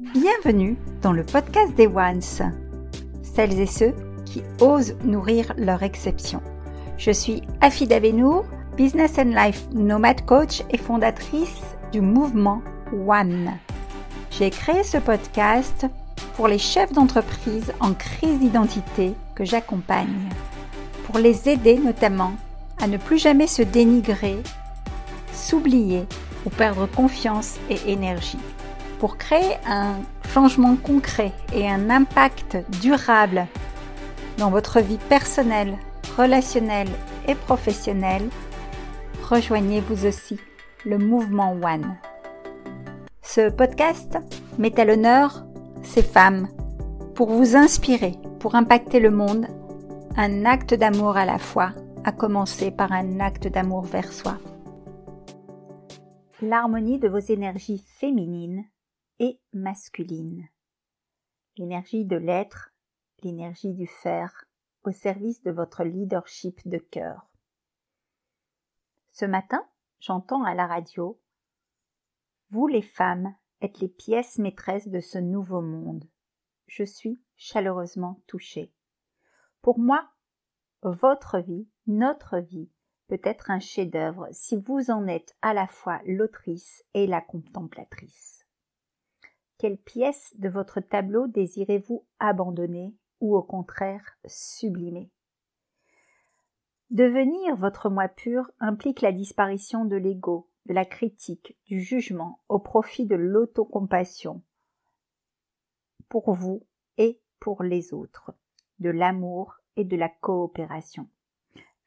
Bienvenue dans le podcast des Ones, celles et ceux qui osent nourrir leur exception. Je suis Afida Benour, Business and Life Nomad Coach et fondatrice du mouvement One. J'ai créé ce podcast pour les chefs d'entreprise en crise d'identité que j'accompagne, pour les aider notamment à ne plus jamais se dénigrer, s'oublier ou perdre confiance et énergie. Pour créer un changement concret et un impact durable dans votre vie personnelle, relationnelle et professionnelle, rejoignez vous aussi le mouvement One. Ce podcast met à l'honneur ces femmes pour vous inspirer, pour impacter le monde, un acte d'amour à la fois, à commencer par un acte d'amour vers soi. L'harmonie de vos énergies féminines et masculines. L'énergie de l'être, l'énergie du faire, au service de votre leadership de cœur. Ce matin, j'entends à la radio Vous les femmes êtes les pièces maîtresses de ce nouveau monde. Je suis chaleureusement touchée. Pour moi, votre vie, notre vie, peut être un chef-d'œuvre si vous en êtes à la fois l'autrice et la contemplatrice. Quelle pièce de votre tableau désirez-vous abandonner ou au contraire sublimer? Devenir votre moi pur implique la disparition de l'ego, de la critique, du jugement au profit de l'autocompassion pour vous et pour les autres, de l'amour et de la coopération.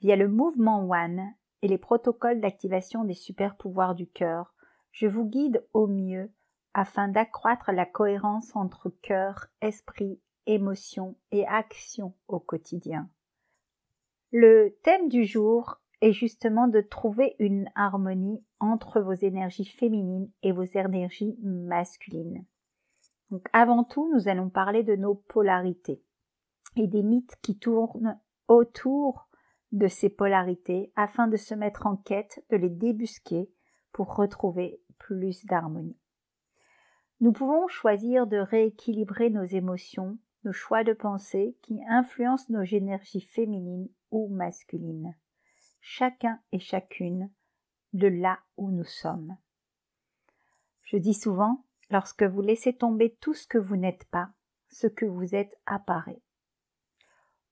Via le mouvement One et les protocoles d'activation des super pouvoirs du cœur, je vous guide au mieux afin d'accroître la cohérence entre cœur, esprit, émotion et action au quotidien. Le thème du jour est justement de trouver une harmonie entre vos énergies féminines et vos énergies masculines. Donc avant tout, nous allons parler de nos polarités et des mythes qui tournent autour de ces polarités afin de se mettre en quête de les débusquer pour retrouver plus d'harmonie. Nous pouvons choisir de rééquilibrer nos émotions, nos choix de pensée qui influencent nos énergies féminines ou masculines, chacun et chacune de là où nous sommes. Je dis souvent, lorsque vous laissez tomber tout ce que vous n'êtes pas, ce que vous êtes apparaît.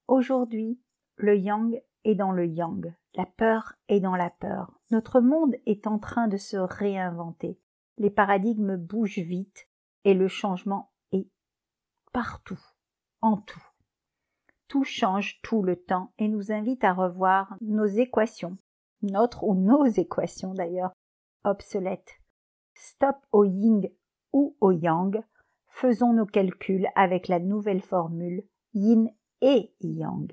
Aujourd'hui, le yang est dans le yang, la peur est dans la peur. Notre monde est en train de se réinventer. Les paradigmes bougent vite et le changement est partout, en tout. Tout change tout le temps et nous invite à revoir nos équations, notre ou nos équations d'ailleurs, obsolètes. Stop au yin ou au yang, faisons nos calculs avec la nouvelle formule yin et yang.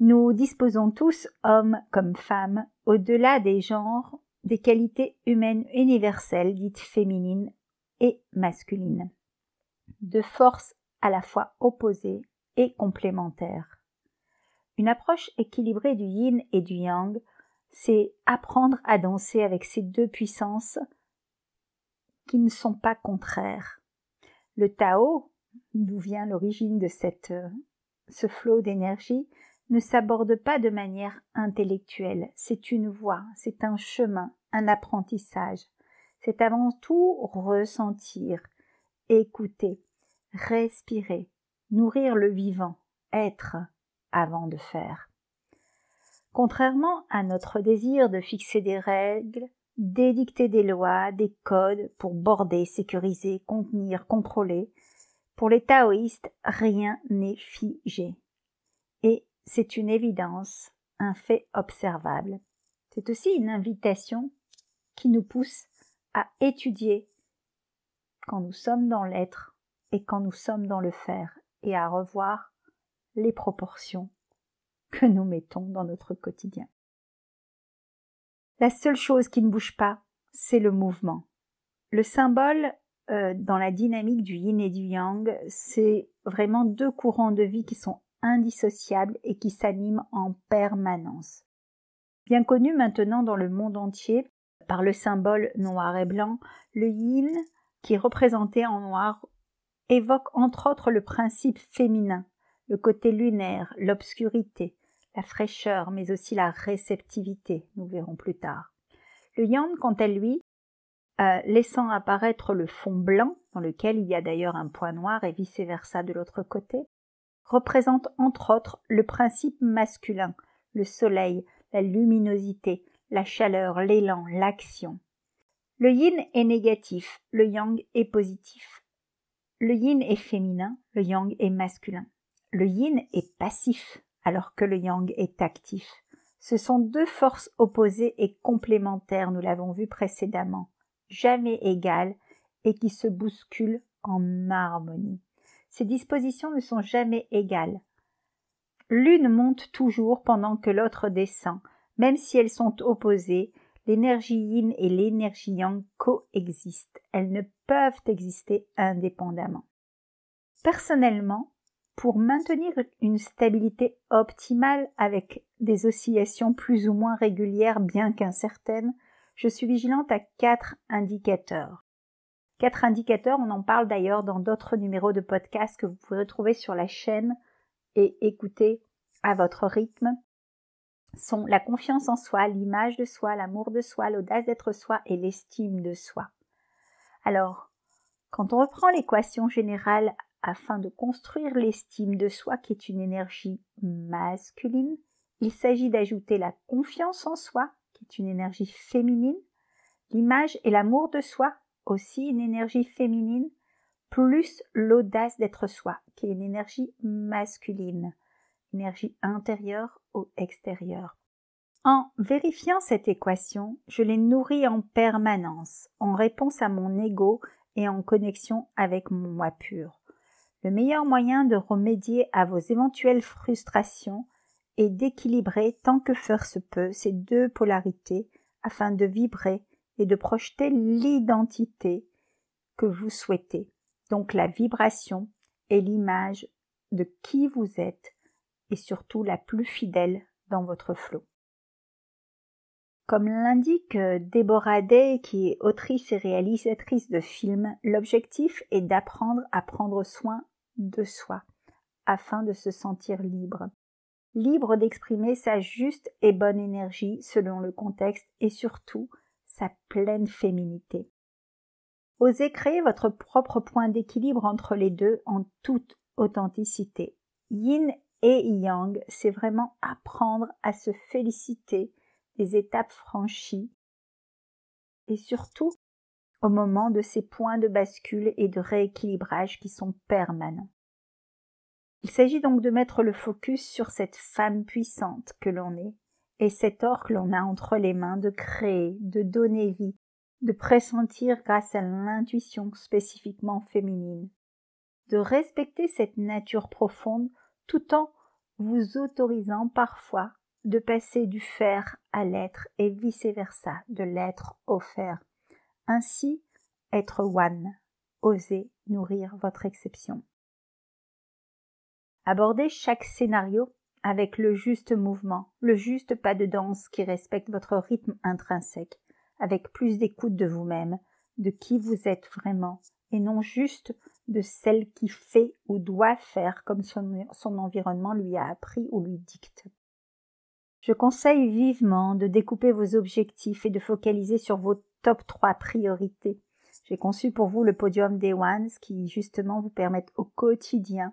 Nous disposons tous, hommes comme femmes, au-delà des genres, des qualités humaines universelles dites féminines et masculines, de forces à la fois opposées et complémentaires. Une approche équilibrée du yin et du yang, c'est apprendre à danser avec ces deux puissances qui ne sont pas contraires. Le Tao, d'où vient l'origine de cette, ce flot d'énergie, ne s'aborde pas de manière intellectuelle, c'est une voie, c'est un chemin, un apprentissage. C'est avant tout ressentir, écouter, respirer, nourrir le vivant, être avant de faire. Contrairement à notre désir de fixer des règles, d'édicter des lois, des codes pour border, sécuriser, contenir, contrôler, pour les taoïstes, rien n'est figé. Et c'est une évidence, un fait observable. C'est aussi une invitation qui nous pousse à étudier quand nous sommes dans l'être et quand nous sommes dans le faire et à revoir les proportions que nous mettons dans notre quotidien. La seule chose qui ne bouge pas, c'est le mouvement. Le symbole euh, dans la dynamique du yin et du yang, c'est vraiment deux courants de vie qui sont indissociable et qui s'anime en permanence. Bien connu maintenant dans le monde entier par le symbole noir et blanc, le yin, qui est représenté en noir, évoque entre autres le principe féminin, le côté lunaire, l'obscurité, la fraîcheur, mais aussi la réceptivité, nous verrons plus tard. Le yang, quant à lui, euh, laissant apparaître le fond blanc, dans lequel il y a d'ailleurs un point noir et vice-versa de l'autre côté, représente entre autres le principe masculin, le soleil, la luminosité, la chaleur, l'élan, l'action. Le yin est négatif, le yang est positif. Le yin est féminin, le yang est masculin. Le yin est passif, alors que le yang est actif. Ce sont deux forces opposées et complémentaires, nous l'avons vu précédemment, jamais égales et qui se bousculent en harmonie. Ces dispositions ne sont jamais égales. L'une monte toujours pendant que l'autre descend, même si elles sont opposées, l'énergie yin et l'énergie yang coexistent. Elles ne peuvent exister indépendamment. Personnellement, pour maintenir une stabilité optimale avec des oscillations plus ou moins régulières bien qu'incertaines, je suis vigilante à quatre indicateurs. Quatre indicateurs, on en parle d'ailleurs dans d'autres numéros de podcast que vous pourrez trouver sur la chaîne et écouter à votre rythme, sont la confiance en soi, l'image de soi, l'amour de soi, l'audace d'être soi et l'estime de soi. Alors, quand on reprend l'équation générale afin de construire l'estime de soi qui est une énergie masculine, il s'agit d'ajouter la confiance en soi qui est une énergie féminine, l'image et l'amour de soi aussi une énergie féminine, plus l'audace d'être soi qui est une énergie masculine, énergie intérieure ou extérieure. En vérifiant cette équation, je l'ai nourrie en permanence, en réponse à mon ego et en connexion avec mon moi pur. Le meilleur moyen de remédier à vos éventuelles frustrations est d'équilibrer tant que faire se peut ces deux polarités afin de vibrer et de projeter l'identité que vous souhaitez, donc la vibration et l'image de qui vous êtes et surtout la plus fidèle dans votre flot. Comme l'indique Deborah Day, qui est autrice et réalisatrice de films, l'objectif est d'apprendre à prendre soin de soi, afin de se sentir libre. Libre d'exprimer sa juste et bonne énergie selon le contexte et surtout sa pleine féminité. Osez créer votre propre point d'équilibre entre les deux en toute authenticité. Yin et Yang, c'est vraiment apprendre à se féliciter des étapes franchies et surtout au moment de ces points de bascule et de rééquilibrage qui sont permanents. Il s'agit donc de mettre le focus sur cette femme puissante que l'on est et cet or que l'on a entre les mains de créer, de donner vie, de pressentir grâce à l'intuition spécifiquement féminine, de respecter cette nature profonde tout en vous autorisant parfois de passer du faire à l'être et vice-versa, de l'être au faire. Ainsi, être one, oser nourrir votre exception. Abordez chaque scénario avec le juste mouvement, le juste pas de danse qui respecte votre rythme intrinsèque, avec plus d'écoute de vous-même, de qui vous êtes vraiment, et non juste de celle qui fait ou doit faire comme son, environnement lui a appris ou lui dicte. Je conseille vivement de découper vos objectifs et de focaliser sur vos top 3 priorités. J'ai conçu pour vous le podium des Ones qui justement vous permettent au quotidien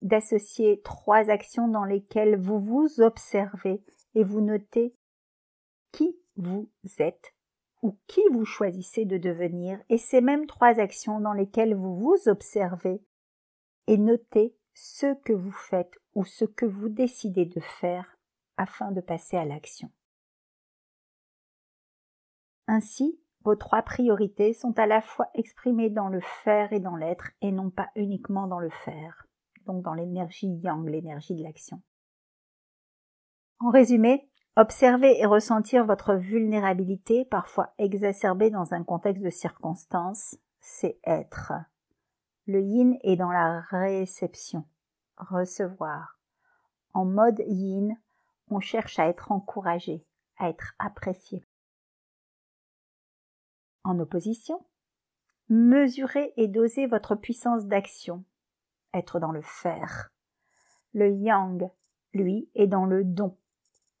d'associer trois actions dans lesquelles vous vous observez et vous notez qui vous êtes ou qui vous choisissez de devenir et ces mêmes trois actions dans lesquelles vous vous observez et notez ce que vous faites ou ce que vous décidez de faire afin de passer à l'action. Ainsi, vos trois priorités sont à la fois exprimées dans le faire et dans l'être et non pas uniquement dans le faire donc dans l'énergie yang, l'énergie de l'action. En résumé, observer et ressentir votre vulnérabilité, parfois exacerbée dans un contexte de circonstances, c'est être. Le yin est dans la réception, recevoir. En mode yin, on cherche à être encouragé, à être apprécié. En opposition, Mesurez et dosez votre puissance d'action. Être dans le faire. Le yang, lui, est dans le don.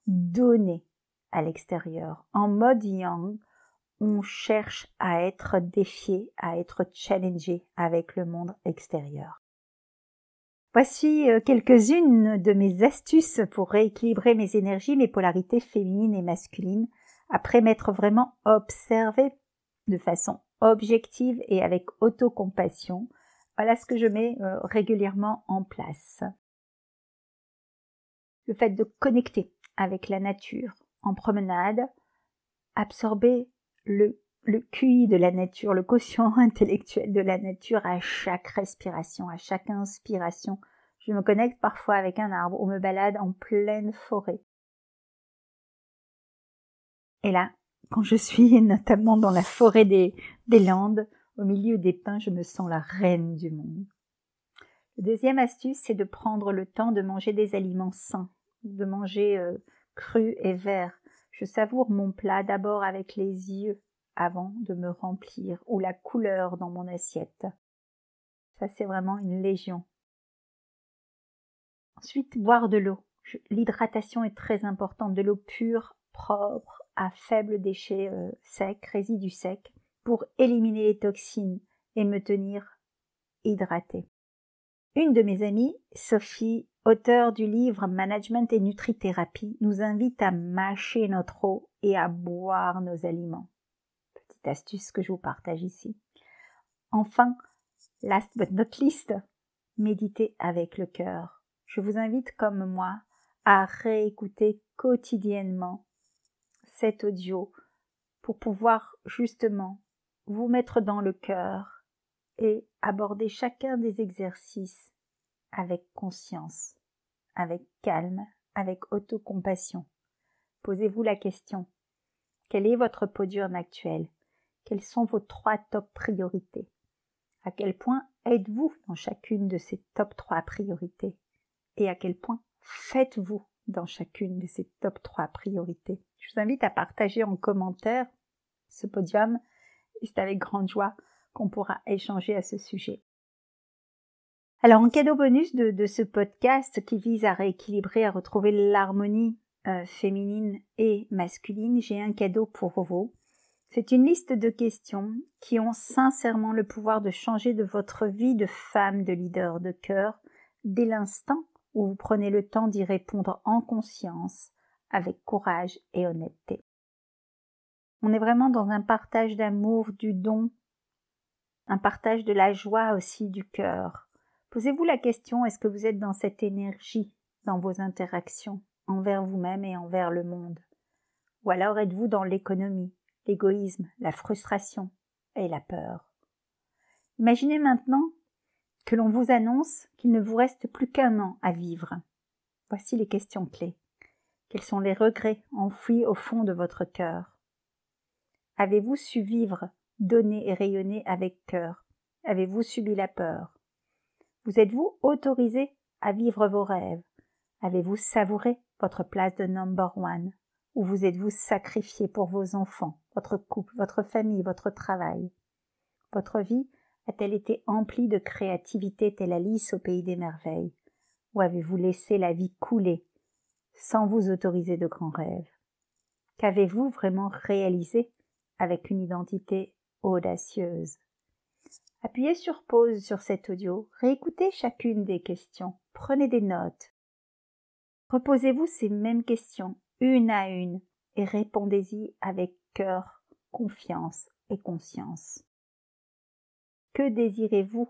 Donner à l'extérieur. En mode yang, on cherche à être défié, à être challengé avec le monde extérieur. Voici euh, quelques-unes de mes astuces pour rééquilibrer mes énergies, mes polarités féminines et masculines, après m'être vraiment observé de façon objective et avec autocompassion. Voilà ce que je mets euh, régulièrement en place. Le fait de connecter avec la nature en promenade, absorber le, le QI de la nature, le quotient intellectuel de la nature à chaque respiration, à chaque inspiration. Je me connecte parfois avec un arbre ou me balade en pleine forêt. Et là, quand je suis notamment dans la forêt des, des Landes, au milieu des pins, je me sens la reine du monde. La deuxième astuce, c'est de prendre le temps de manger des aliments sains, de manger euh, cru et vert. Je savoure mon plat d'abord avec les yeux avant de me remplir, ou la couleur dans mon assiette. Ça, c'est vraiment une légion. Ensuite, boire de l'eau. L'hydratation est très importante, de l'eau pure, propre, à faible déchet euh, sec, résidus secs, pour éliminer les toxines et me tenir hydratée. Une de mes amies, Sophie, auteure du livre Management et Nutrithérapie, nous invite à mâcher notre eau et à boire nos aliments. Petite astuce que je vous partage ici. Enfin, last but not least, méditer avec le cœur. Je vous invite comme moi à réécouter quotidiennement cet audio pour pouvoir justement vous mettre dans le cœur et aborder chacun des exercices avec conscience, avec calme, avec autocompassion. Posez-vous la question. Quel est votre podium actuel? Quelles sont vos trois top priorités? À quel point êtes-vous dans chacune de ces top trois priorités? Et à quel point faites-vous dans chacune de ces top trois priorités? Je vous invite à partager en commentaire ce podium et c'est avec grande joie qu'on pourra échanger à ce sujet. Alors en cadeau bonus de, ce podcast qui vise à rééquilibrer, à retrouver l'harmonie euh, féminine et masculine, j'ai un cadeau pour vous. C'est une liste de questions qui ont sincèrement le pouvoir de changer de votre vie de femme, de leader de cœur, dès l'instant où vous prenez le temps d'y répondre en conscience, avec courage et honnêteté. On est vraiment dans un partage d'amour, du don, un partage de la joie aussi du cœur. Posez-vous la question, est-ce que vous êtes dans cette énergie dans vos interactions envers vous-même et envers le monde? Ou alors êtes-vous dans l'économie, l'égoïsme, la frustration et la peur? Imaginez maintenant que l'on vous annonce qu'il ne vous reste plus qu'un an à vivre. Voici les questions clés. Quels sont les regrets enfouis au fond de votre cœur? Avez-vous su vivre, donner et rayonner avec cœur? Avez-vous subi la peur? Vous êtes-vous autorisé à vivre vos rêves? Avez-vous savouré votre place de number one? Ou vous êtes-vous sacrifié pour vos enfants, votre couple, votre famille, votre travail? Votre vie a-t-elle été emplie de créativité telle Alice au pays des merveilles? Ou avez-vous laissé la vie couler sans vous autoriser de grands rêves? Qu'avez-vous vraiment réalisé avec une identité audacieuse? Appuyez sur pause sur cet audio, réécoutez chacune des questions, prenez des notes. Reposez-vous ces mêmes questions une à une et répondez-y avec cœur, confiance et conscience. Que désirez-vous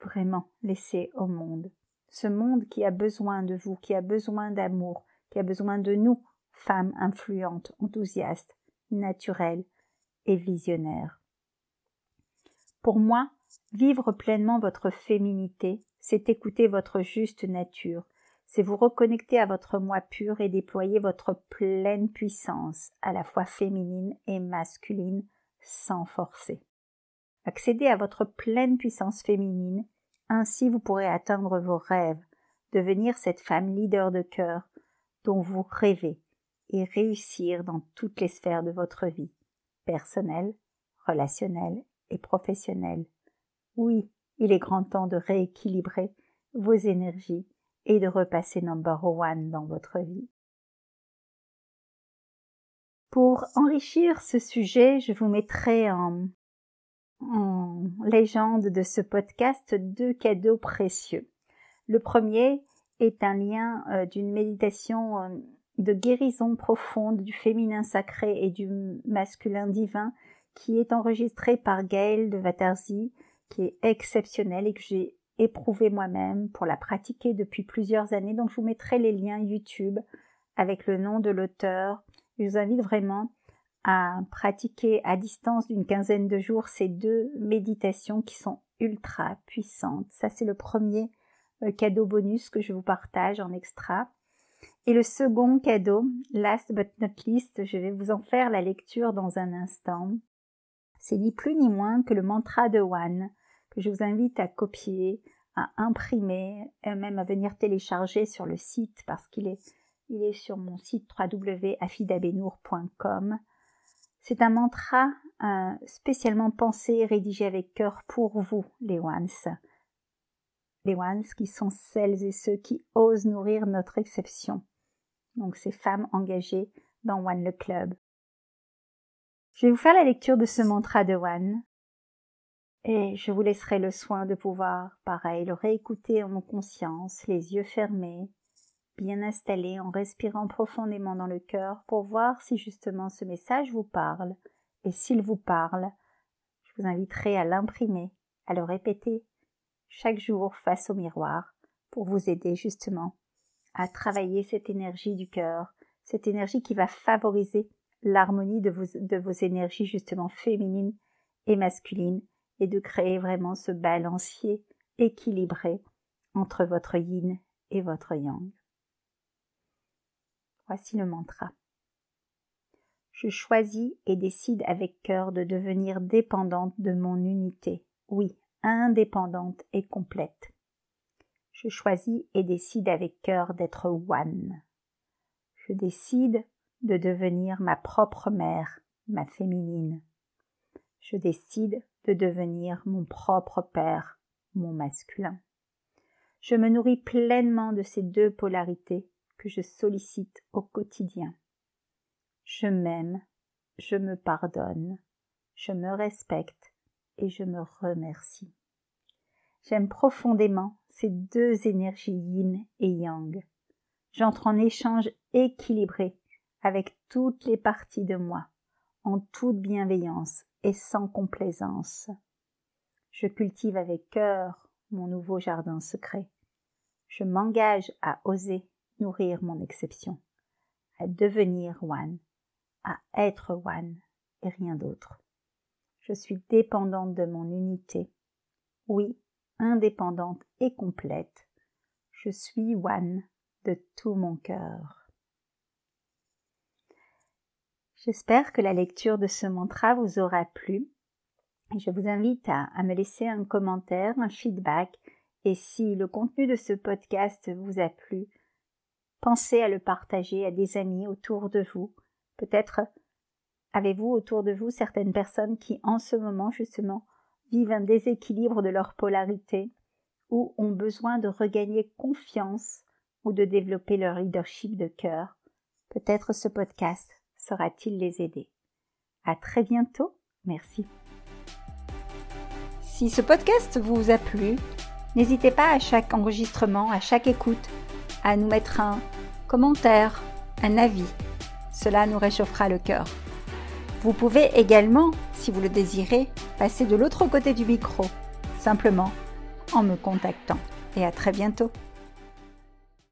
vraiment laisser au monde? Ce monde qui a besoin de vous, qui a besoin d'amour, qui a besoin de nous, femmes influentes, enthousiastes, naturelles et visionnaires. Pour moi, vivre pleinement votre féminité, c'est écouter votre juste nature, c'est vous reconnecter à votre moi pur et déployer votre pleine puissance, à la fois féminine et masculine, sans forcer. Accédez à votre pleine puissance féminine, ainsi vous pourrez atteindre vos rêves, devenir cette femme leader de cœur dont vous rêvez et réussir dans toutes les sphères de votre vie, personnelle, relationnelle et professionnelle. Oui, il est grand temps de rééquilibrer vos énergies et de repasser number one dans votre vie. Pour enrichir ce sujet, je vous mettrai en, en légende de ce podcast deux cadeaux précieux. Le premier est un lien euh, d'une méditation euh, de guérison profonde du féminin sacré et du masculin divin qui est enregistré par Gaëlle de Vaterzy, qui est exceptionnel et que j'ai éprouvé moi-même pour la pratiquer depuis plusieurs années. Donc je vous mettrai les liens YouTube avec le nom de l'auteur. Je vous invite vraiment à pratiquer à distance d'une quinzaine de jours ces deux méditations qui sont ultra puissantes. Ça c'est le premier euh, cadeau bonus que je vous partage en extra. Et le second cadeau, last but not least, je vais vous en faire la lecture dans un instant. C'est ni plus ni moins que le mantra de One, que je vous invite à copier, à imprimer, et même à venir télécharger sur le site parce qu'il est, il est sur mon site www.afidabenour.com. C'est un mantra euh, spécialement pensé et rédigé avec cœur pour vous, les Ones. Les Ones qui sont celles et ceux qui osent nourrir notre exception. Donc ces femmes engagées dans One le Club. Je vais vous faire la lecture de ce mantra de One et je vous laisserai le soin de pouvoir, pareil, le réécouter en conscience, les yeux fermés, bien installés, en respirant profondément dans le cœur pour voir si justement ce message vous parle. Et s'il vous parle, je vous inviterai à l'imprimer, à le répéter chaque jour face au miroir pour vous aider justement à travailler cette énergie du cœur, cette énergie qui va favoriser l'harmonie de vos, de vos énergies justement féminines et masculines et de créer vraiment ce balancier équilibré entre votre yin et votre yang. Voici le mantra. Je choisis et décide avec cœur de devenir dépendante de mon unité, oui, indépendante et complète. Je choisis et décide avec cœur d'être one. Je décide de devenir ma propre mère, ma féminine. Je décide de devenir mon propre père, mon masculin. Je me nourris pleinement de ces deux polarités que je sollicite au quotidien. Je m'aime, je me pardonne, je me respecte et je me remercie. J'aime profondément ces deux énergies yin et yang. J'entre en échange équilibré avec toutes les parties de moi, en toute bienveillance et sans complaisance. Je cultive avec cœur mon nouveau jardin secret. Je m'engage à oser nourrir mon exception, à devenir one, à être one et rien d'autre. Je suis dépendante de mon unité. Oui, indépendante et complète. Je suis one de tout mon cœur. J'espère que la lecture de ce mantra vous aura plu. Je vous invite à, me laisser un commentaire, un feedback, et si le contenu de ce podcast vous a plu, pensez à le partager à des amis autour de vous. Peut-être avez-vous autour de vous certaines personnes qui en ce moment justement vivent un déséquilibre de leur polarité ou ont besoin de regagner confiance ou de développer leur leadership de cœur. Peut-être ce podcast saura-t-il les aider. À très bientôt. Merci. Si ce podcast vous a plu, n'hésitez pas à chaque enregistrement, à chaque écoute, à nous mettre un commentaire, un avis. Cela nous réchauffera le cœur. Vous pouvez également, si vous le désirez, passer de l'autre côté du micro, simplement en me contactant. Et à très bientôt.